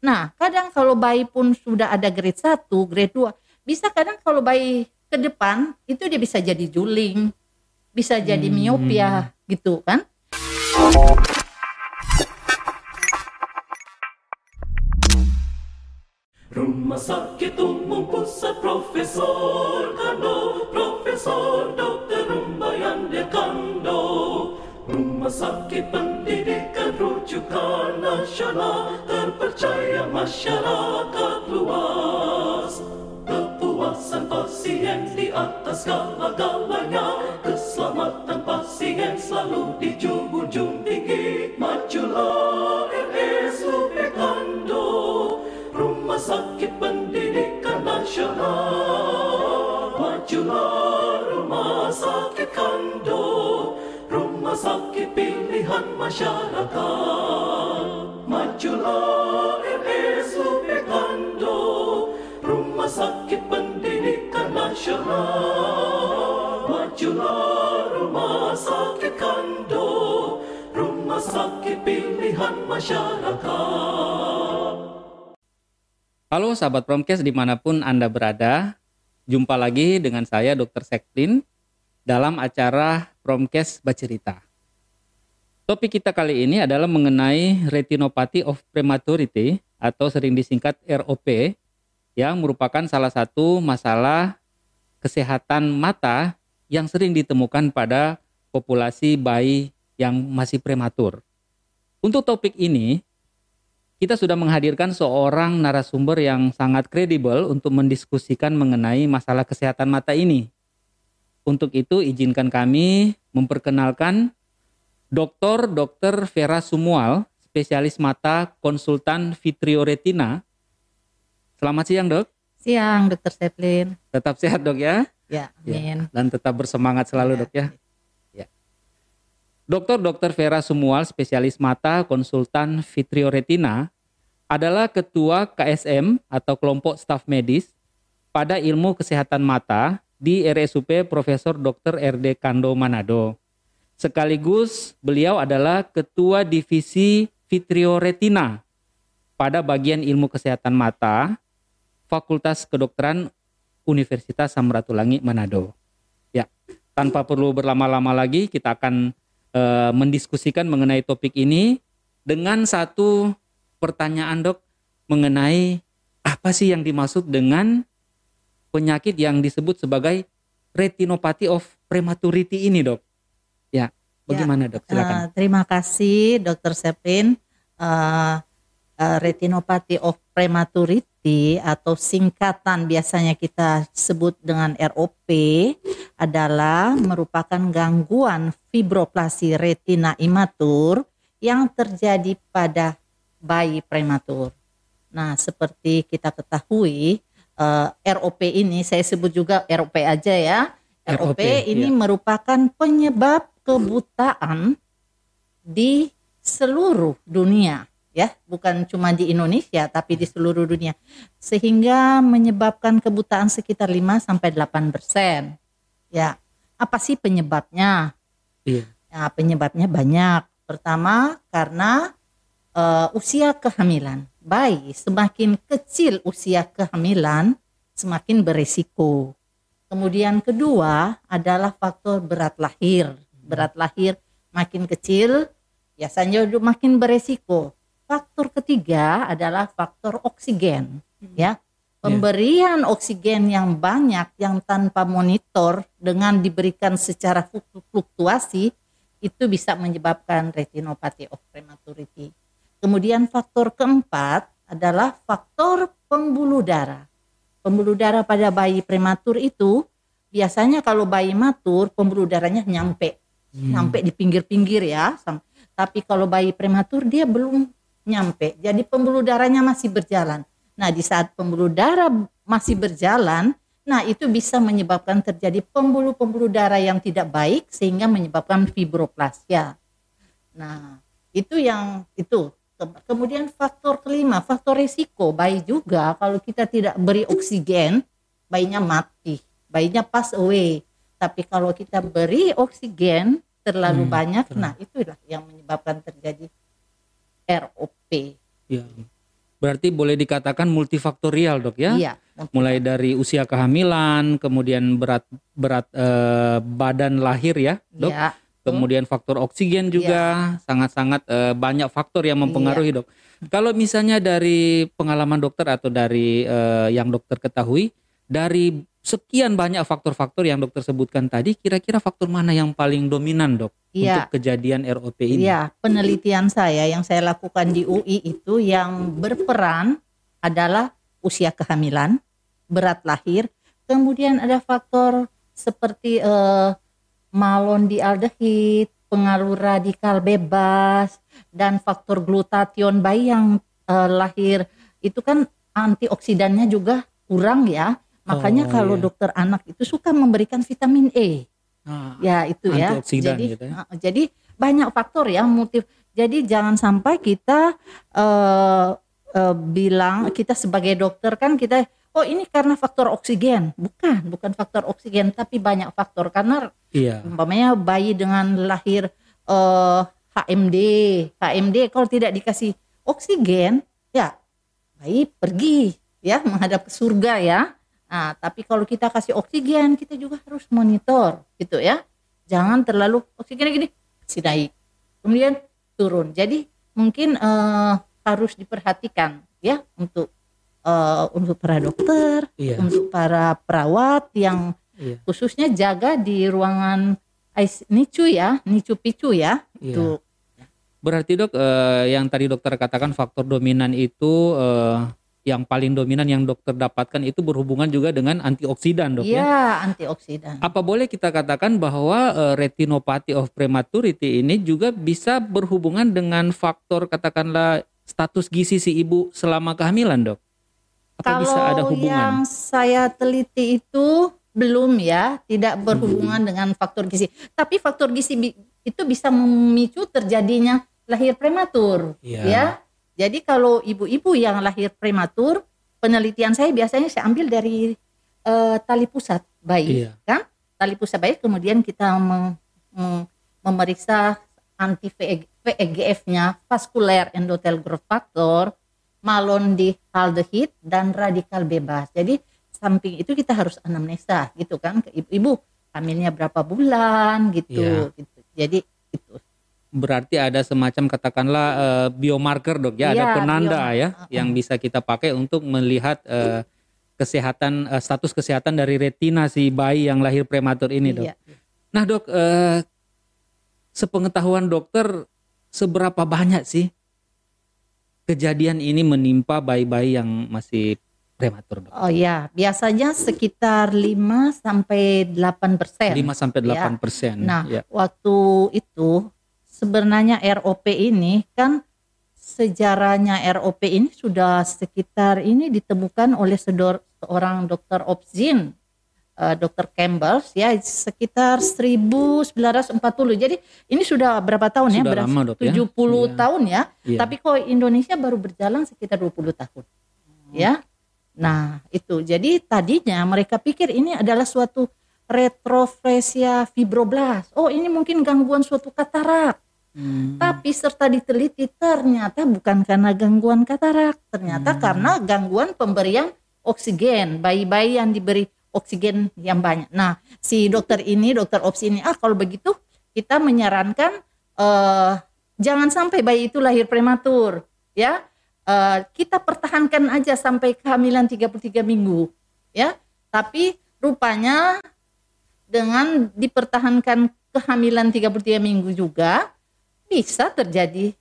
Nah, kadang kalau bayi pun sudah ada grade 1, grade 2, bisa kadang kalau bayi ke depan itu dia bisa jadi juling, bisa jadi Hmm. miopia gitu kan. Rumah sakit umum pusat Profesor Kando Profesor Dr. Rumbayan Dekando Rumah sakit pendidikan rujukan nasional Terpercaya masyarakat luas. Kepuasan pasien di atas segala-galanya Keselamatan pasien selalu dijunjung tinggi. Majulah RSUP Kando. Rumah sakit pendidikan nasional. Majulah rumah sakit kando. Rumah sakit pilihan masyarakat. Majulah RSUP kando Rumah sakit pendidikan nasional. Majulah rumah sakit kando Rumah sakit pilihan masyarakat. Halo sahabat Promkes di mana pun Anda berada, jumpa lagi dengan saya Dr. Seklin dalam acara Promkes Bacerita. Topik kita kali ini adalah mengenai retinopathy of prematurity atau sering disingkat ROP yang merupakan salah satu masalah kesehatan mata yang sering ditemukan pada populasi bayi yang masih prematur. Untuk topik ini, kita sudah menghadirkan seorang narasumber yang sangat kredibel untuk mendiskusikan mengenai masalah kesehatan mata ini. Untuk itu izinkan kami memperkenalkan Dr. Dr. Vera Sumual, spesialis mata konsultan Vitreoretina. Selamat siang, Dok. Siang, Dokter Seplin. Tetap sehat, Dok ya. Ya, Ya, amin. Dan tetap bersemangat selalu, Ya. Dok ya. Ya. Dr. Dr. Vera Sumual, spesialis mata konsultan Vitreoretina, adalah ketua KSM atau kelompok staf medis pada ilmu kesehatan mata di RSUP Profesor Dr. RD Kando Manado. Sekaligus beliau adalah ketua divisi Vitreoretina pada bagian ilmu kesehatan mata Fakultas Kedokteran Universitas Samratulangi Manado. Ya, tanpa perlu berlama-lama lagi kita akan eh, mendiskusikan mengenai topik ini dengan satu pertanyaan dok mengenai apa sih yang dimaksud dengan penyakit yang disebut sebagai retinopathy of prematurity ini dok? Ya, bagaimana dok? Silakan. Eh, terima kasih Dokter Seplin. Eh, eh, retinopathy of prematurity atau singkatan biasanya kita sebut dengan ROP adalah merupakan gangguan fibroplasi retina imatur yang terjadi pada bayi prematur. Nah, seperti kita ketahui eh, ROP ini saya sebut juga ROP aja ya. ROP, ROP, ini ya. merupakan penyebab kebutaan di seluruh dunia ya, bukan cuma di Indonesia tapi di seluruh dunia. Sehingga menyebabkan kebutaan sekitar 5 sampai 8%. Ya. Apa sih penyebabnya? Iya. Ya, penyebabnya banyak. Pertama karena eh, usia kehamilan. Bayi semakin kecil usia kehamilan semakin beresiko. Kemudian kedua adalah faktor berat lahir. Berat lahir makin kecil biasanya makin beresiko. Faktor ketiga adalah faktor oksigen, ya. Pemberian oksigen yang banyak yang tanpa monitor dengan diberikan secara fluk- fluktuasi itu bisa menyebabkan retinopathy of prematurity. Kemudian faktor keempat adalah faktor pembuluh darah. Pembuluh darah pada bayi prematur itu biasanya kalau bayi matur pembuluh darahnya nyampe, nyampe di pinggir-pinggir ya. Tapi kalau bayi prematur dia belum nyampe. Jadi pembuluh darahnya masih berjalan. Nah, di saat pembuluh darah masih berjalan, nah itu bisa menyebabkan terjadi pembuluh-pembuluh darah yang tidak baik sehingga menyebabkan fibroplasia. Nah, itu yang itu. Ke- Kemudian faktor kelima, faktor risiko bayi juga kalau kita tidak beri oksigen, bayinya mati, bayinya pass away. Tapi kalau kita beri oksigen terlalu Hmm, banyak, betul. nah itulah yang menyebabkan terjadi ROP. Ya. Berarti boleh dikatakan multifaktorial dok ya? Iya. Mulai dari usia kehamilan, kemudian berat berat eh, badan lahir ya dok. Iya. Kemudian faktor oksigen juga sangat-sangat eh, banyak faktor yang mempengaruhi dok. Kalau misalnya dari pengalaman dokter atau dari eh, yang dokter ketahui, dari sekian banyak faktor-faktor yang dokter sebutkan tadi, kira-kira faktor mana yang paling dominan dok Iya. untuk kejadian ROP ini? Iya, penelitian saya yang saya lakukan di UI itu yang berperan adalah usia kehamilan, berat lahir, kemudian ada faktor seperti eh, malondialdehid, pengaruh radikal bebas, dan faktor glutation bayi yang eh, lahir itu kan antioksidannya juga kurang ya. Makanya Oh, kalau iya. dokter anak itu suka memberikan vitamin E. Ah, Ya itu ya. Jadi gitu ya. uh, jadi banyak faktor ya motif. Jadi jangan sampai kita eh eh, bilang kita sebagai dokter kan kita oh ini karena faktor oksigen. Bukan, bukan faktor oksigen tapi banyak faktor karena iya. umpamanya bayi dengan lahir eh HMD, HMD kalau tidak dikasih oksigen ya bayi pergi ya menghadap ke surga ya. Nah, tapi kalau kita kasih oksigen kita juga harus monitor gitu ya. Jangan terlalu oksigennya gini si naik. Kemudian turun. Jadi mungkin eh, harus diperhatikan ya untuk eh, untuk para dokter, Iya. untuk para perawat yang Iya. khususnya jaga di ruangan IC NICU ya, NICU picu ya. Iya. Tuh. Berarti dok, eh, yang tadi dokter katakan faktor dominan itu eh, yang paling dominan yang dokter dapatkan itu berhubungan juga dengan antioksidan dok ya. Iya, antioksidan. Apa boleh kita katakan bahwa eh, retinopathy of prematurity ini juga bisa berhubungan dengan faktor katakanlah status gizi si ibu selama kehamilan dok? Apa Kalau bisa ada yang hubungan? saya teliti itu belum ya, tidak berhubungan dengan faktor gizi. Tapi faktor gizi itu bisa memicu terjadinya lahir prematur, Iya. ya. Jadi kalau ibu-ibu yang lahir prematur, penelitian saya biasanya saya ambil dari eh, tali pusat bayi, Iya. kan? Tali pusat bayi kemudian kita mem- mem- memeriksa anti VEGF-nya, vascular endothelial growth factor, malondialdehid dan radikal bebas. Jadi samping itu kita harus anamnesa gitu kan ke ibu-ibu hamilnya berapa bulan gitu. Iya. gitu. Jadi itu. Berarti ada semacam katakanlah eh, biomarker dok ya, ada Iya, penanda biomarker. ya Uh-uh. yang bisa kita pakai untuk melihat eh, kesehatan eh, status kesehatan dari retina si bayi yang lahir prematur ini dok. Iya. Nah dok, eh, sepengetahuan dokter seberapa banyak sih kejadian ini menimpa bayi-bayi yang masih prematur dok? Oh ya, biasanya sekitar 5 sampai 8 persen. 5 sampai 8 Ya. persen. Nah, ya. waktu itu sebenarnya ROP ini kan sejarahnya ROP ini sudah sekitar ini ditemukan oleh sedor- seorang dokter Obzin, eh, dokter Campbell ya sekitar 1940. Jadi ini sudah berapa tahun ya? Sudah Beras- lama, Dok, ya? 70 Iya. tahun ya. Iya. Tapi kok Indonesia baru berjalan sekitar 20 tahun. Ya. Nah, itu. Jadi tadinya mereka pikir ini adalah suatu retrofresia fibroblast. Oh, ini mungkin gangguan suatu katarak. Hmm. Tapi serta diteliti ternyata bukan karena gangguan katarak, ternyata karena gangguan pemberian oksigen. Bayi-bayi yang diberi oksigen yang banyak. Nah, si dokter ini, dokter opsi ini, ah kalau begitu kita menyarankan eh jangan sampai bayi itu lahir prematur, ya. Eh, kita pertahankan aja sampai kehamilan 33 minggu, ya. Tapi rupanya dengan dipertahankan kehamilan 33 minggu juga bisa terjadi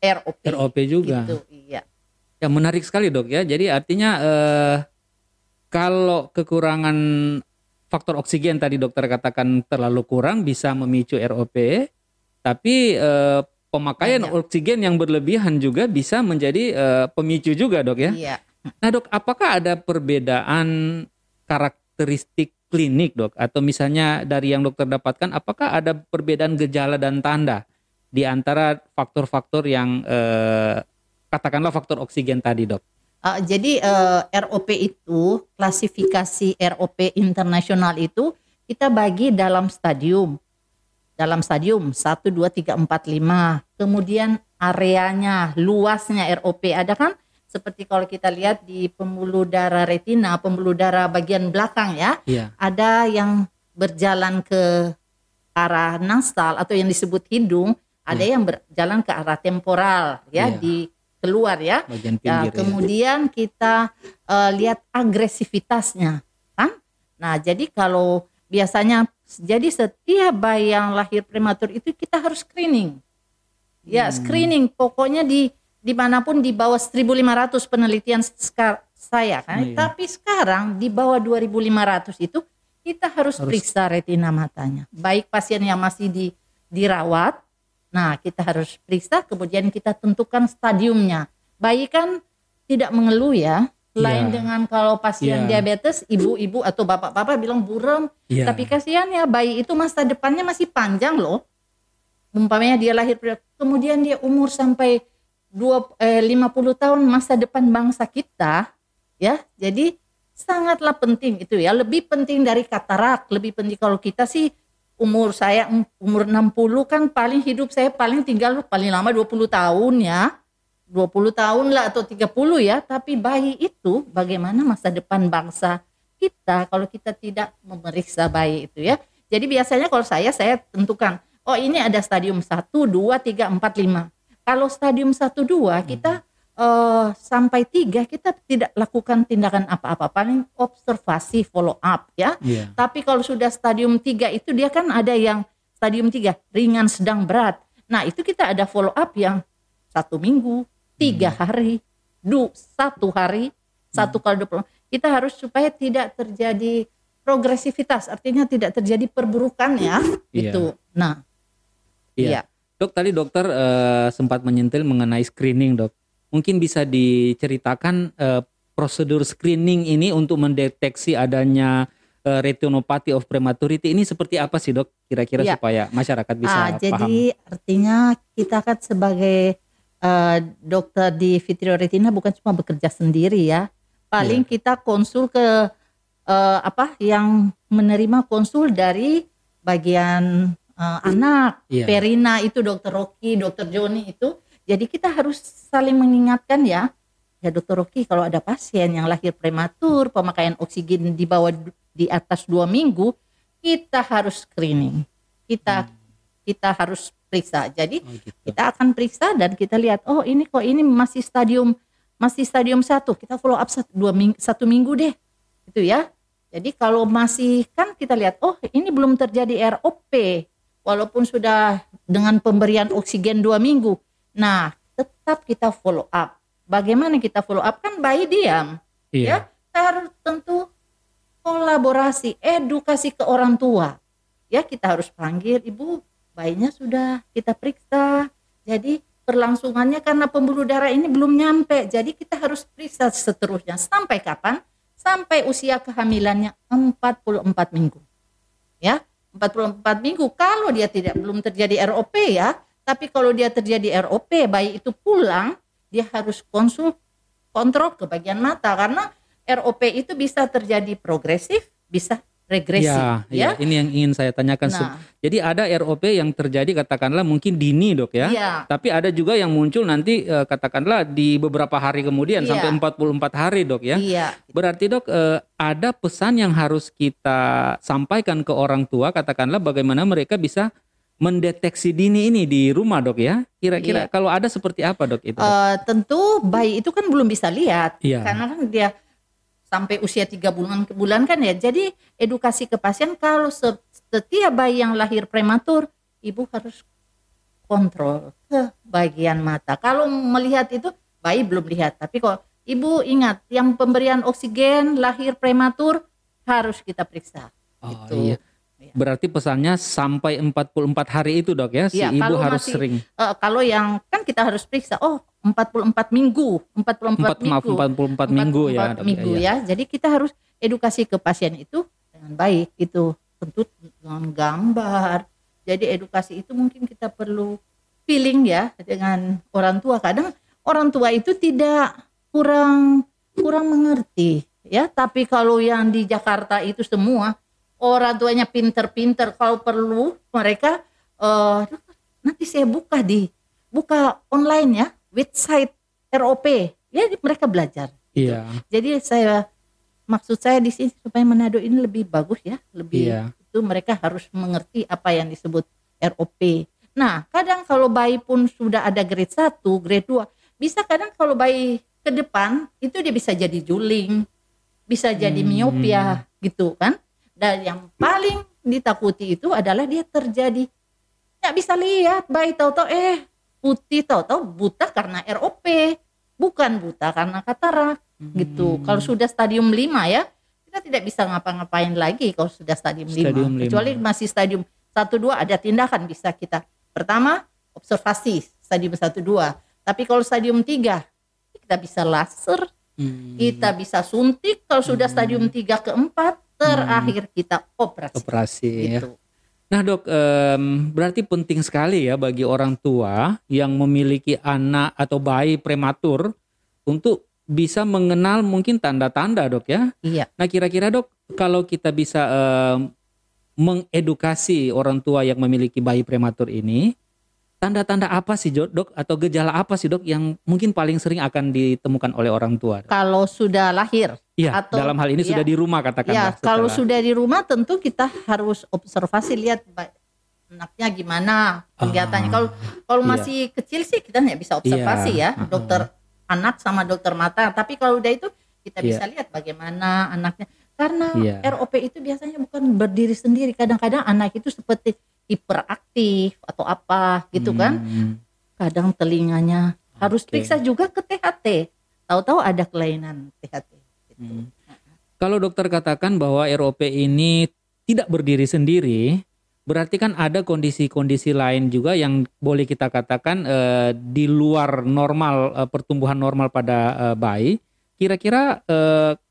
ROP. ROP juga. Gitu, iya. Ya menarik sekali dok ya. Jadi artinya eh, kalau kekurangan faktor oksigen tadi dokter katakan terlalu kurang bisa memicu ROP, tapi eh, pemakaian Banyak. oksigen yang berlebihan juga bisa menjadi eh, pemicu juga dok ya. Iya. Nah dok, apakah ada perbedaan karakteristik klinik dok? Atau misalnya dari yang dokter dapatkan, apakah ada perbedaan gejala dan tanda di antara faktor-faktor yang eh, katakanlah faktor oksigen tadi dok? Uh, jadi uh, ROP itu klasifikasi ROP internasional itu kita bagi dalam stadium. Dalam stadium 1 2 3 4 5. Kemudian areanya, luasnya ROP ada kan? Seperti kalau kita lihat di pembuluh darah retina, pembuluh darah bagian belakang ya, Iya. ada yang berjalan ke arah nasal atau yang disebut hidung, ada yang berjalan ke arah temporal ya Iya. di keluar ya. Bagian Ya, pinggir. ya. kemudian kita eh, lihat agresivitasnya, kan? Nah, jadi kalau biasanya jadi setiap bayi yang lahir prematur itu kita harus screening. Ya, Hmm. screening pokoknya di di mana pun di bawah 1.500 penelitian sekar- saya kan. Iya. Tapi sekarang di bawah 2.500 itu kita harus, Harus- periksa retina matanya. Baik pasien yang masih di dirawat, nah kita harus periksa kemudian kita tentukan stadiumnya. Bayi kan tidak mengeluh ya. Lain Iya. dengan kalau pasien Iya. diabetes, ibu-ibu atau bapak-bapak bilang buram, Iya. tapi kasihan ya bayi itu masa depannya masih panjang loh. Umpamanya dia lahir kemudian dia umur sampai dua, eh, 50 tahun masa depan bangsa kita ya. Jadi sangatlah penting itu ya, lebih penting dari katarak, lebih penting kalau kita sih umur saya um- umur 60 kan paling hidup saya paling tinggal paling lama 20 tahun ya. 20 tahun lah atau 30 ya, tapi bayi itu bagaimana masa depan bangsa kita kalau kita tidak memeriksa bayi itu ya. Jadi biasanya kalau saya saya tentukan, oh ini ada stadium 1, 2, 3, 4, 5. Kalau stadium 1, 2 kita eh, sampai 3 kita tidak lakukan tindakan apa-apa, paling observasi follow up ya. Iya. Tapi kalau sudah stadium 3 itu dia kan ada yang stadium 3 ringan, sedang, berat. Nah itu kita ada follow up yang satu minggu, tiga hari, du satu hari, satu kali 20. Kita harus supaya tidak terjadi progresivitas, artinya tidak terjadi perburukan ya. Iya. Itu. Nah, Iya. Dok tadi dokter eh, sempat menyentil mengenai screening dok. Mungkin bisa diceritakan eh, prosedur screening ini untuk mendeteksi adanya eh, retinopathy of prematurity ini seperti apa sih dok? Kira-kira Iya. supaya masyarakat bisa Ah, paham. jadi artinya kita kan sebagai eh, dokter di vitreoretina bukan cuma bekerja sendiri ya. Paling Iya. kita konsul ke eh, apa yang menerima konsul dari bagian eh, anak, Iya. Perina itu dokter Rocky, dokter Joni itu. Jadi kita harus saling mengingatkan ya. Ya dokter Rocky kalau ada pasien yang lahir prematur, pemakaian oksigen di bawah di atas dua minggu, kita harus screening. Kita kita harus periksa. Jadi Oh, gitu. kita akan periksa dan kita lihat oh ini kok ini masih stadium masih stadium satu kita follow up satu, dua ming, satu minggu deh itu ya jadi kalau masih kan kita lihat oh ini belum terjadi ROP walaupun sudah dengan pemberian oksigen dua minggu. Nah tetap kita follow up. Bagaimana kita follow up? Kan bayi diam Iya. ya. Kita harus tentu kolaborasi edukasi ke orang tua. Ya kita harus panggil ibu bayinya sudah kita periksa. Jadi perlangsungannya karena pembuluh darah ini belum nyampe jadi kita harus periksa seterusnya. Sampai kapan? Sampai usia kehamilannya 44 minggu. Ya 44 minggu kalau dia tidak belum terjadi ROP ya tapi kalau dia terjadi ROP bayi itu pulang dia harus konsul kontrol ke bagian mata karena ROP itu bisa terjadi progresif bisa regresi Iya, iya. ya Ini yang ingin saya tanyakan. nah Jadi ada ROP yang terjadi katakanlah mungkin dini dok ya. iya Tapi ada juga yang muncul nanti eh, katakanlah di beberapa hari kemudian Iya. sampai 44 hari dok ya. iya Berarti dok eh, ada pesan yang harus kita sampaikan ke orang tua katakanlah bagaimana mereka bisa mendeteksi dini ini di rumah dok ya. Kira-kira Iya. kalau ada seperti apa dok itu? dok? Eh, tentu bayi itu kan belum bisa lihat Iya. karena kan dia sampai usia tiga bulan ke bulan kan ya. Jadi edukasi ke pasien kalau se- setiap bayi yang lahir prematur ibu harus kontrol ke bagian mata. Kalau melihat itu bayi belum lihat. Tapi kok ibu ingat yang pemberian oksigen lahir prematur harus kita periksa. Oh gitu. iya. Iya. Berarti pesannya sampai 44 hari itu dok ya si Iya, ibu harus masih- sering Eh, kalau yang kan kita harus periksa oh 44 minggu 44 empat maaf minggu 44 minggu ya. 44 dok, minggu iya. ya. Jadi kita harus edukasi ke pasien itu dengan baik itu tentu dengan gambar. Jadi edukasi itu mungkin kita perlu feeling ya dengan orang tua. Kadang orang tua itu tidak kurang kurang mengerti ya. Tapi kalau yang di Jakarta itu semua orang tuanya pinter-pinter kalau perlu mereka eh nanti saya buka di buka online ya, website ROP, ya mereka belajar. Iya. Jadi saya maksud saya di sini supaya Manado ini lebih bagus ya, lebih Iya. itu mereka harus mengerti apa yang disebut ROP. Nah, kadang kalau bayi pun sudah ada grade 1, grade 2, bisa kadang kalau bayi ke depan itu dia bisa jadi juling, bisa jadi Hmm. miopia gitu kan. Dan yang paling ditakuti itu adalah dia terjadi nggak bisa lihat bayi tahu-tahu eh putih tahu-tahu buta karena ROP, bukan buta karena katarak gitu. Hmm. Kalau sudah stadium 5 ya, kita tidak bisa ngapa-ngapain lagi kalau sudah stadium 5. Stadium lima. Kecuali masih stadium 1 2 ada tindakan bisa kita. Pertama, observasi stadium 1 2. Tapi kalau stadium 3 kita bisa laser, Hmm. kita bisa suntik kalau sudah stadium 3 ke 4, terakhir kita operasi. operasi ya. Gitu. Nah dok, em, berarti penting sekali ya bagi orang tua yang memiliki anak atau bayi prematur untuk bisa mengenal mungkin tanda-tanda dok ya. Iya. Nah kira-kira dok, kalau kita bisa em, mengedukasi orang tua yang memiliki bayi prematur ini, tanda-tanda apa sih dok, dok atau gejala apa sih dok yang mungkin paling sering akan ditemukan oleh orang tua? Kalau sudah lahir Iya, Atau- dalam hal ini iya. sudah di rumah Ya, katakanlah. kalau sudah di rumah tentu kita harus observasi lihat anaknya gimana kegiatannya. Ah, Kalau kalau iya. masih kecil sih kita nggak bisa observasi Iya, ya, dokter anak sama dokter mata. Tapi kalau udah itu kita Iya. bisa lihat bagaimana anaknya. Karena Iya. ROP itu biasanya bukan berdiri sendiri. Kadang-kadang anak itu seperti hiperaktif atau apa gitu kan. Hmm, Kadang telinganya harus Oke. periksa juga ke THT. Tahu-tahu ada kelainan THT. Hmm. Kalau dokter katakan bahwa ROP ini tidak berdiri sendiri, berarti kan ada kondisi-kondisi lain juga yang boleh kita katakan eh, di luar normal eh, pertumbuhan normal pada eh, bayi. Kira-kira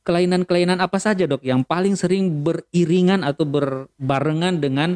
kelainan-kelainan apa saja dok yang paling sering beriringan atau berbarengan dengan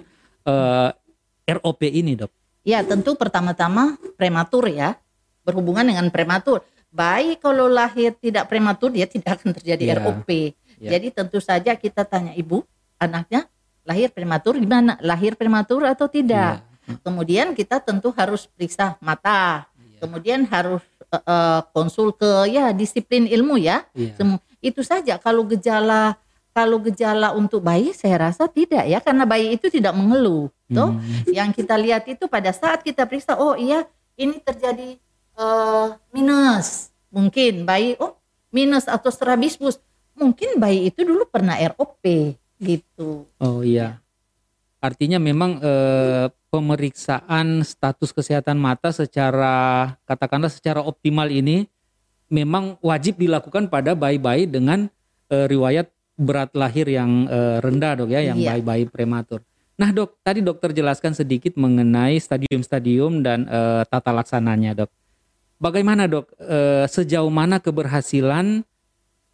ROP ini dok? Ya tentu pertama-tama prematur ya berhubungan dengan prematur. Bayi kalau lahir tidak prematur dia tidak akan terjadi Iya. ROP. Iya. Jadi tentu saja kita tanya ibu anaknya lahir prematur gimana? Lahir prematur atau tidak? Kemudian kita tentu harus periksa mata. Iya. Kemudian harus eh, konsul ke ya disiplin ilmu ya. Iya. Sem- Itu saja kalau gejala kalau gejala untuk bayi saya rasa tidak ya karena bayi itu tidak mengeluh. Toh Hmm. yang kita lihat itu pada saat kita periksa oh iya ini terjadi eh, minus mungkin bayi oh minus atau strabismus mungkin bayi itu dulu pernah ROP gitu Oh iya. Artinya memang eh, pemeriksaan status kesehatan mata secara katakanlah secara optimal ini memang wajib dilakukan pada bayi-bayi dengan eh, riwayat berat lahir yang eh, rendah dok ya, yang Iya. bayi-bayi prematur. Nah dok, tadi dokter jelaskan sedikit mengenai stadium-stadium dan tata laksananya dok. Bagaimana dok, eh, sejauh mana keberhasilan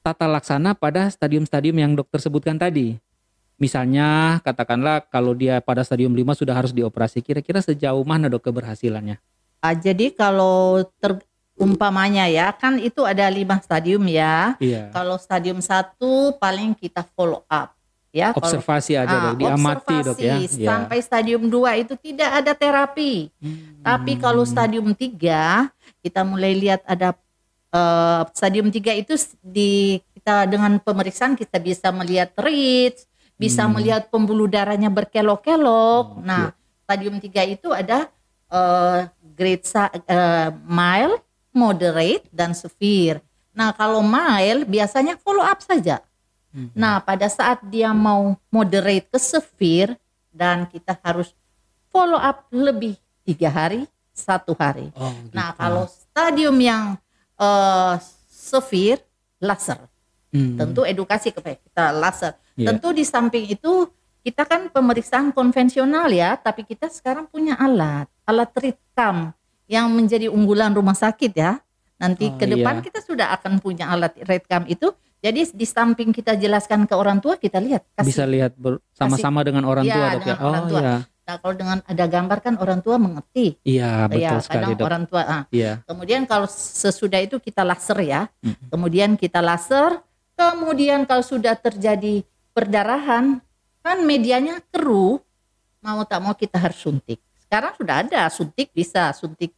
tata laksana pada stadium-stadium yang dokter sebutkan tadi? Misalnya katakanlah kalau dia pada stadium 5 sudah harus dioperasi, kira-kira sejauh mana dok keberhasilannya? Ah, jadi kalau ter, umpamanya ya kan itu ada lima stadium ya Iya. kalau stadium satu paling kita follow up ya kalau Observasi aja Ah, dok, diamati dok ya. Iya. sampai stadium 2 itu tidak ada terapi Hmm. Tapi kalau stadium 3 kita mulai lihat ada eh, stadium 3 itu di kita dengan pemeriksaan kita bisa melihat reach, bisa Hmm. melihat pembuluh darahnya berkelok-kelok. Hmm, Nah, stadium 3 itu ada eh, grade eh, mild, moderate dan severe. Nah, kalau mild biasanya follow up saja. Hmm. Nah, pada saat dia mau moderate ke severe dan kita harus follow up lebih tiga hari, satu hari. Oh, Nah, gitu. kalau stadium yang eh, severe, laser. Hmm. Tentu edukasi kepada kita laser. Iya. Tentu di samping itu kita kan pemeriksaan konvensional ya, tapi kita sekarang punya alat, alat readcam yang menjadi unggulan rumah sakit ya. Nanti Oh, ke depan iya. kita sudah akan punya alat readcam itu. Jadi di samping kita jelaskan ke orang tua, kita lihat bisa kasih. lihat ber- sama-sama dengan orang Iya, tua dok ya. dengan Oh orang tua. iya, Nah, kalau dengan ada gambar kan orang tua mengerti. iya betul ya, sekali kadang dok. orang tua. ah. Iya. Kemudian kalau sesudah itu kita laser ya. Mm. Kemudian kita laser. Kemudian kalau sudah terjadi perdarahan, kan medianya keruh. Mau tak mau kita harus suntik. Sekarang sudah ada suntik bisa suntik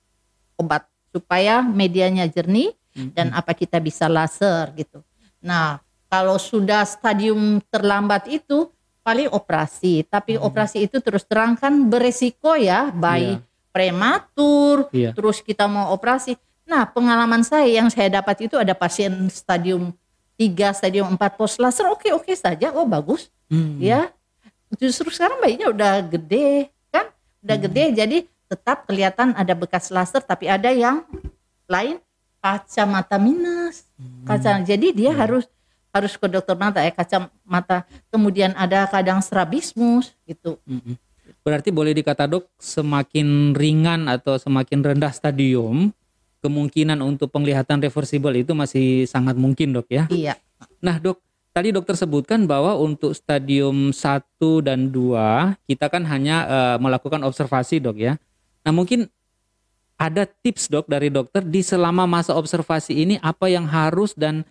obat supaya medianya jernih dan apa kita bisa laser gitu. Nah, kalau sudah stadium terlambat itu paling operasi, tapi operasi itu terus terang kan beresiko ya, bayi Iya. prematur, Iya. terus kita mau operasi. Nah, pengalaman saya yang saya dapat itu ada pasien stadium 3, stadium 4 post laser, oke-oke saja, oh bagus Hmm. ya justru sekarang bayinya udah gede kan udah Hmm. gede jadi tetap kelihatan ada bekas laser tapi ada yang lain kacamata minus Hmm. kaca jadi dia harus harus ke dokter mata ya kacamata kemudian ada kadang strabismus gitu. Berarti boleh dikata dok semakin ringan atau semakin rendah stadium kemungkinan untuk penglihatan reversible itu masih sangat mungkin dok ya. iya Nah dok tadi dokter sebutkan bahwa untuk stadium 1 dan 2 kita kan hanya eh, melakukan observasi dok ya. Nah mungkin ada tips dok dari dokter di selama masa observasi ini apa yang harus dan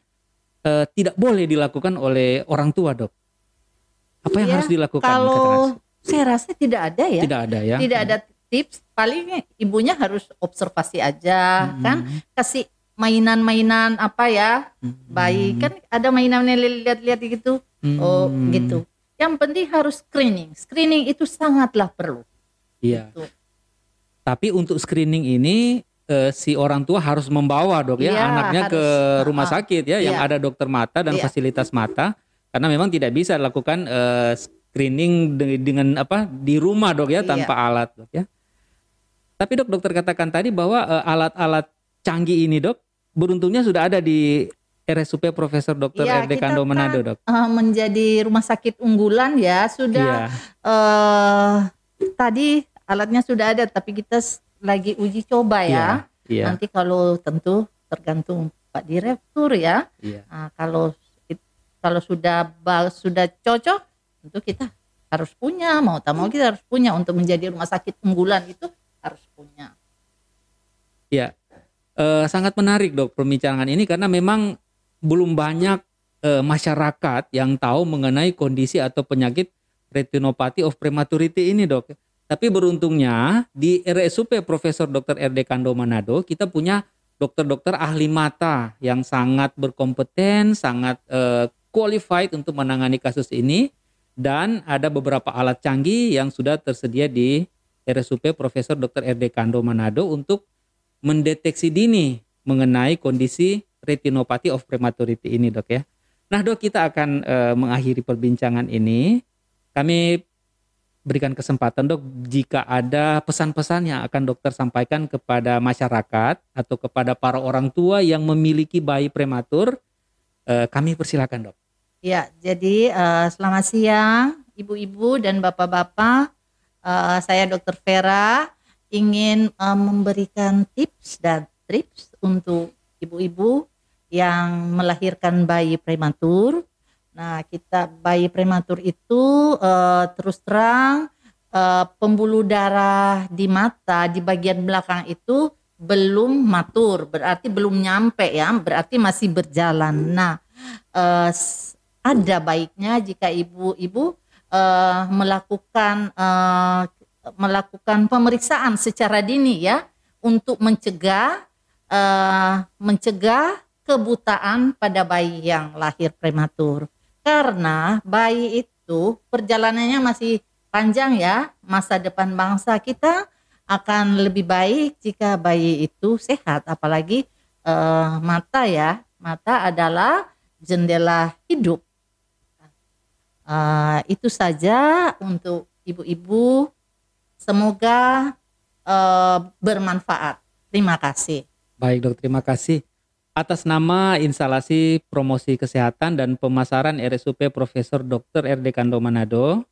eh, tidak boleh dilakukan oleh orang tua dok. Apa yang Iya, harus dilakukan? kalau saya rasa tidak ada ya tidak ada ya? tidak ada tips paling ibunya harus observasi aja Hmm. kan kasih mainan-mainan apa ya bayi kan ada mainan yang lihat-lihat gitu oh Hmm. gitu yang penting harus screening screening itu sangatlah perlu Iya. Gitu. Tapi untuk screening ini eh, si orang tua harus membawa dok ya Iya, anaknya ke harus. rumah Ah, sakit ya yang iya. ada dokter mata dan Iya. fasilitas mata karena memang tidak bisa lakukan eh, screening de- dengan apa di rumah dok ya Iya. tanpa alat dok ya. Tapi dok dokter katakan tadi bahwa eh, alat-alat canggih ini dok beruntungnya sudah ada di RSUP Profesor Dr. Iya, RD Kando kan- Manado dok. Menjadi rumah sakit unggulan ya sudah Iya. eh tadi alatnya sudah ada tapi kita lagi uji coba ya Iya. nanti kalau tentu tergantung Pak Direktur ya Iya. Nah, kalau kalau sudah sudah cocok tentu kita harus punya mau tak mau kita harus punya untuk menjadi rumah sakit unggulan itu harus punya Ya, eh, sangat menarik dok perbincangan ini karena memang belum banyak eh, masyarakat yang tahu mengenai kondisi atau penyakit retinopathy of prematurity ini dok. Tapi beruntungnya di RSUP Profesor Dr. RD Kando Manado kita punya dokter-dokter ahli mata yang sangat berkompeten, sangat eh, qualified untuk menangani kasus ini dan ada beberapa alat canggih yang sudah tersedia di RSUP Profesor Dr. RD Kando Manado untuk mendeteksi dini mengenai kondisi retinopathy of prematurity ini dok ya. Nah dok kita akan eh, mengakhiri perbincangan ini. Kami berikan kesempatan dok jika ada pesan-pesan yang akan dokter sampaikan kepada masyarakat atau kepada para orang tua yang memiliki bayi prematur, eh, kami persilakan dok. Ya, jadi eh, selamat siang ibu-ibu dan bapak-bapak. Eh, saya Dr. Vera ingin eh, memberikan tips dan trips untuk ibu-ibu yang melahirkan bayi prematur. Nah, kita bayi prematur itu eh, terus terang eh, pembuluh darah di mata di bagian belakang itu belum matur, berarti belum nyampe ya, berarti masih berjalan. Nah, eh, ada baiknya jika ibu-ibu eh, melakukan eh, melakukan pemeriksaan secara dini ya untuk mencegah eh, mencegah kebutaan pada bayi yang lahir prematur. Karena bayi itu perjalanannya masih panjang ya, masa depan bangsa kita akan lebih baik jika bayi itu sehat apalagi eh, mata ya. Mata adalah jendela hidup. Eh, itu saja untuk ibu-ibu. Semoga eh, bermanfaat. Terima kasih. Baik dok, terima kasih. Atas nama instalasi promosi kesehatan dan pemasaran RSUP Profesor Dr. RD Kando Manado,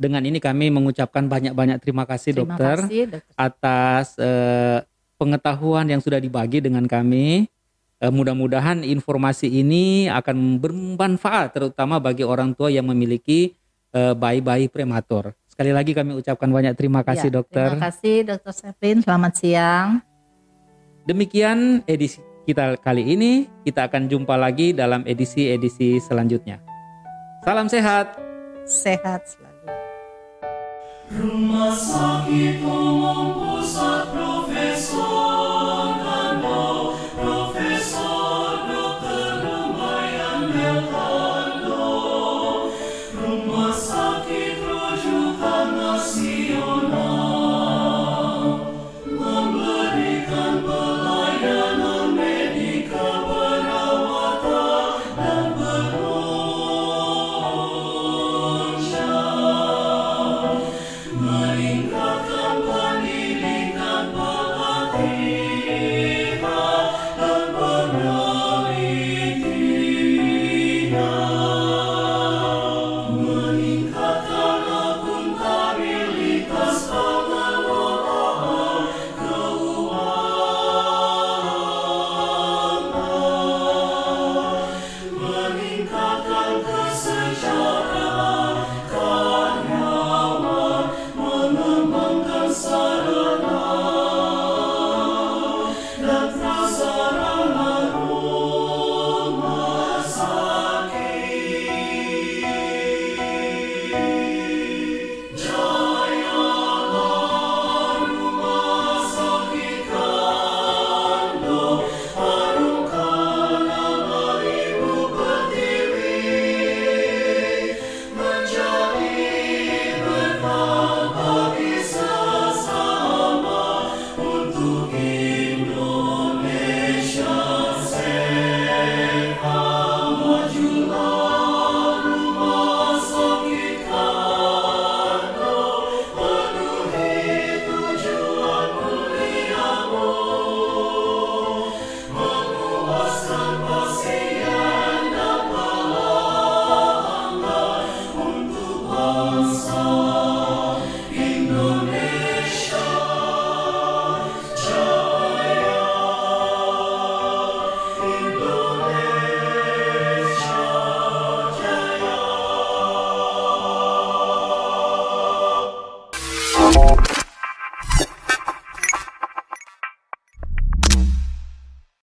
dengan ini kami mengucapkan banyak-banyak terima kasih Terima dokter kasih, dokter. atas eh, pengetahuan yang sudah dibagi dengan kami. Eh, mudah-mudahan informasi ini akan bermanfaat terutama bagi orang tua yang memiliki eh, bayi-bayi prematur. Sekali lagi kami ucapkan banyak terima kasih Ya, dokter. Terima kasih dokter Sevin. Selamat siang. Demikian edisi kita kali ini. Kita akan jumpa lagi dalam edisi-edisi selanjutnya. Salam sehat. Sehat selalu. Rumah sakit umum pusat profesor Savior.